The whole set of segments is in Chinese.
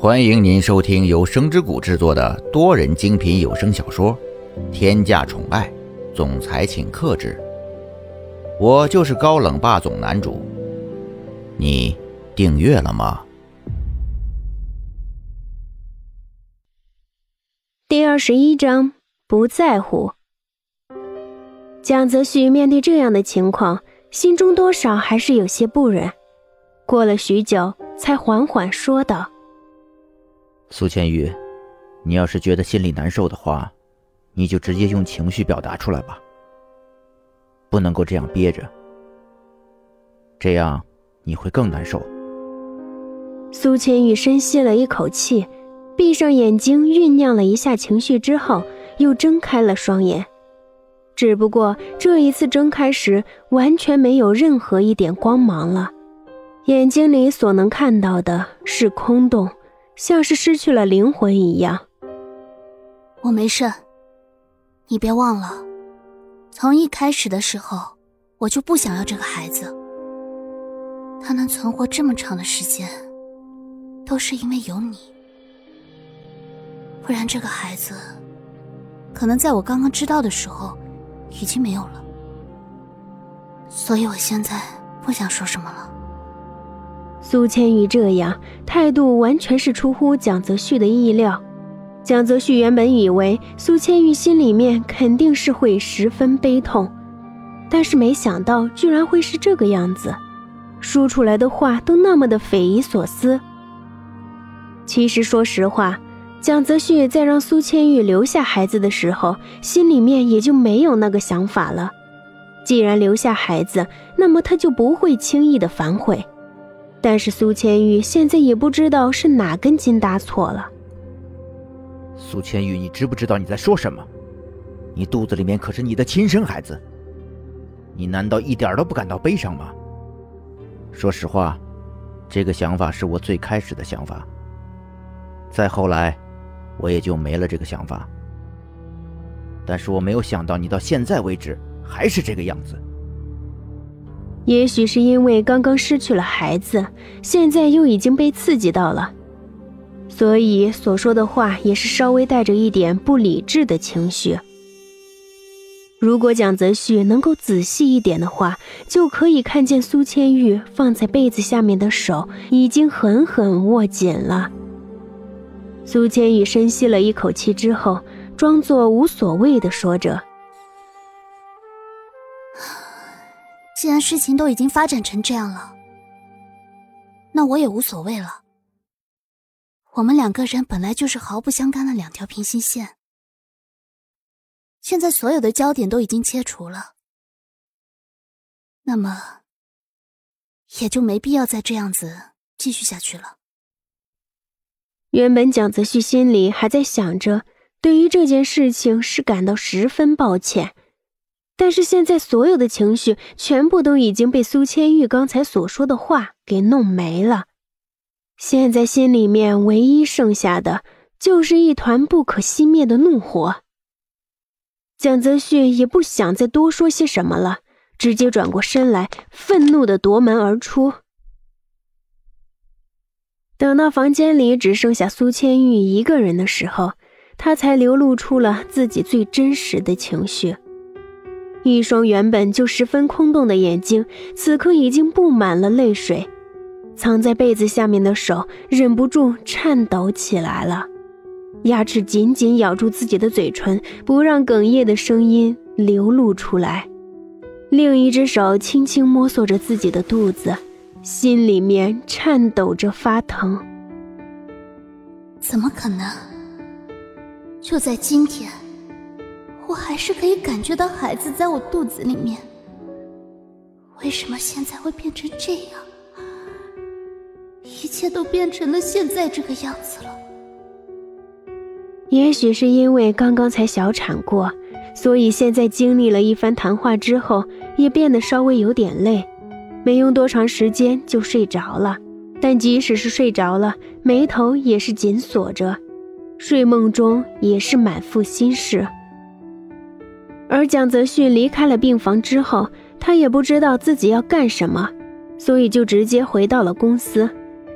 欢迎您收听由声之谷制作的多人精品有声小说《天价宠爱总裁请克制》，我就是高冷霸总男主。你订阅了吗？第二十一章不在乎。蒋泽旭面对这样的情况，心中多少还是有些不忍。过了许久，才缓缓说道。苏千玉，你要是觉得心里难受的话，你就直接用情绪表达出来吧，不能够这样憋着，这样你会更难受。苏千玉深吸了一口气，闭上眼睛酝酿了一下情绪之后，又睁开了双眼。只不过这一次睁开时，完全没有任何一点光芒了，眼睛里所能看到的是空洞。像是失去了灵魂一样。我没事，你别忘了，从一开始的时候，我就不想要这个孩子。他能存活这么长的时间，都是因为有你。不然这个孩子，可能在我刚刚知道的时候，已经没有了。所以我现在不想说什么了。苏千玉这样态度完全是出乎蒋泽旭的意料。蒋泽旭原本以为苏千玉心里面肯定是会十分悲痛，但是没想到居然会是这个样子，说出来的话都那么的匪夷所思。其实说实话，蒋泽旭在让苏千玉留下孩子的时候，心里面也就没有那个想法了。既然留下孩子，那么他就不会轻易的反悔。但是苏千玉现在也不知道是哪根筋搭错了。苏千玉，你知不知道你在说什么？你肚子里面可是你的亲生孩子，你难道一点都不感到悲伤吗？说实话，这个想法是我最开始的想法。再后来，我也就没了这个想法。但是我没有想到，你到现在为止还是这个样子。也许是因为刚刚失去了孩子，现在又已经被刺激到了，所以所说的话也是稍微带着一点不理智的情绪。如果蒋泽旭能够仔细一点的话，就可以看见苏千玉放在被子下面的手已经狠狠握紧了。苏千玉深吸了一口气之后，装作无所谓的说着。既然事情都已经发展成这样了，那我也无所谓了。我们两个人本来就是毫不相干的两条平行线，现在所有的焦点都已经切除了，那么也就没必要再这样子继续下去了。原本蒋泽旭心里还在想着，对于这件事情是感到十分抱歉。但是现在所有的情绪全部都已经被苏千玉刚才所说的话给弄没了，现在心里面唯一剩下的就是一团不可熄灭的怒火。蒋泽旭也不想再多说些什么了，直接转过身来，愤怒的夺门而出。等到房间里只剩下苏千玉一个人的时候，他才流露出了自己最真实的情绪。一双原本就十分空洞的眼睛，此刻已经布满了泪水，藏在被子下面的手忍不住颤抖起来了，牙齿紧紧咬住自己的嘴唇，不让哽咽的声音流露出来。另一只手轻轻摸索着自己的肚子，心里面颤抖着发疼。怎么可能？就在今天。我还是可以感觉到孩子在我肚子里面，为什么现在会变成这样？一切都变成了现在这个样子了。也许是因为刚刚才小产过，所以现在经历了一番谈话之后，也变得稍微有点累，没用多长时间就睡着了。但即使是睡着了，眉头也是紧锁着，睡梦中也是满腹心事。而蒋泽旭离开了病房之后，他也不知道自己要干什么，所以就直接回到了公司。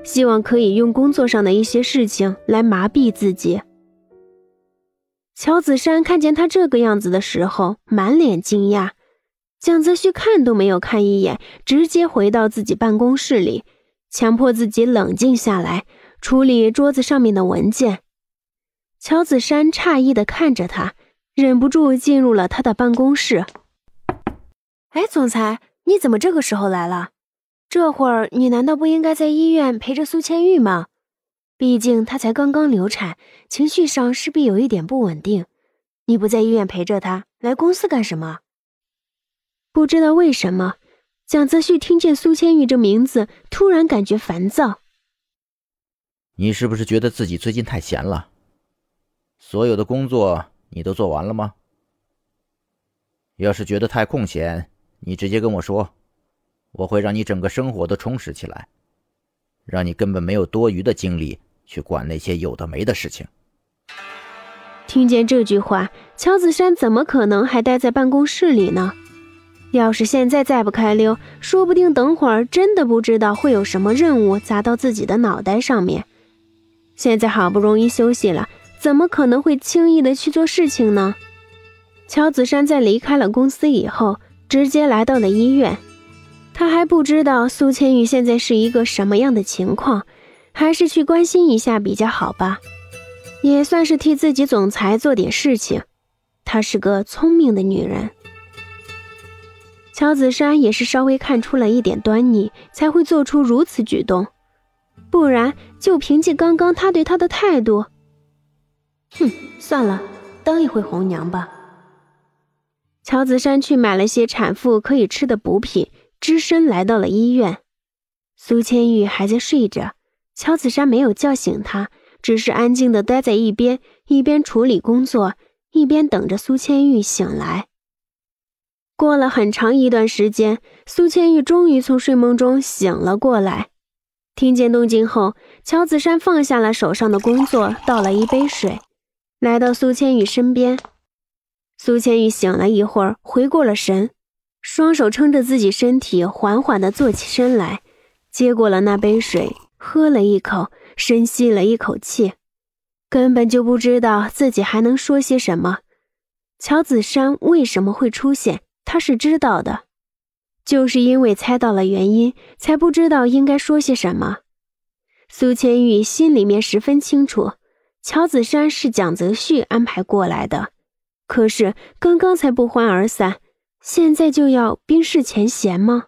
希望可以用工作上的一些事情来麻痹自己。乔子山看见他这个样子的时候，满脸惊讶。蒋泽旭看都没有看一眼，直接回到自己办公室里，强迫自己冷静下来，处理桌子上面的文件。乔子山诧异的看着他，忍不住进入了他的办公室。哎，总裁，你怎么这个时候来了？这会儿你难道不应该在医院陪着苏千玉吗？毕竟她才刚刚流产，情绪上势必有一点不稳定。你不在医院陪着她，来公司干什么？不知道为什么，蒋泽旭听见苏千玉这名字，突然感觉烦躁。你是不是觉得自己最近太闲了？所有的工作你都做完了吗？要是觉得太空闲，你直接跟我说，我会让你整个生活都充实起来，让你根本没有多余的精力。去管那些有的没的事情。听见这句话，乔子山怎么可能还待在办公室里呢？要是现在再不开溜，说不定等会儿真的不知道会有什么任务砸到自己的脑袋上面。现在好不容易休息了，怎么可能会轻易的去做事情呢？乔子山在离开了公司以后，直接来到了医院。他还不知道苏千玉现在是一个什么样的情况。还是去关心一下比较好吧，也算是替自己总裁做点事情。她是个聪明的女人。乔子山也是稍微看出了一点端倪，才会做出如此举动，不然就凭借刚刚他对她的态度，哼，算了，当一回红娘吧。乔子山去买了些产妇可以吃的补品，只身来到了医院。苏千玉还在睡着。乔子山没有叫醒他，只是安静的待在一边，一边处理工作，一边等着苏千玉醒来。过了很长一段时间，苏千玉终于从睡梦中醒了过来。听见动静后，乔子山放下了手上的工作，倒了一杯水，来到苏千玉身边。苏千玉醒了一会儿，回过了神，双手撑着自己身体，缓缓地坐起身来，接过了那杯水。喝了一口，深吸了一口气，根本就不知道自己还能说些什么。乔子山为什么会出现？他是知道的，就是因为猜到了原因，才不知道应该说些什么。苏千玉心里面十分清楚，乔子山是蒋泽旭安排过来的，可是刚刚才不欢而散，现在就要冰释前嫌吗？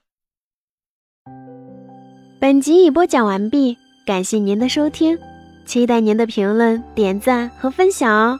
本集已播讲完毕，感谢您的收听，期待您的评论、点赞和分享哦。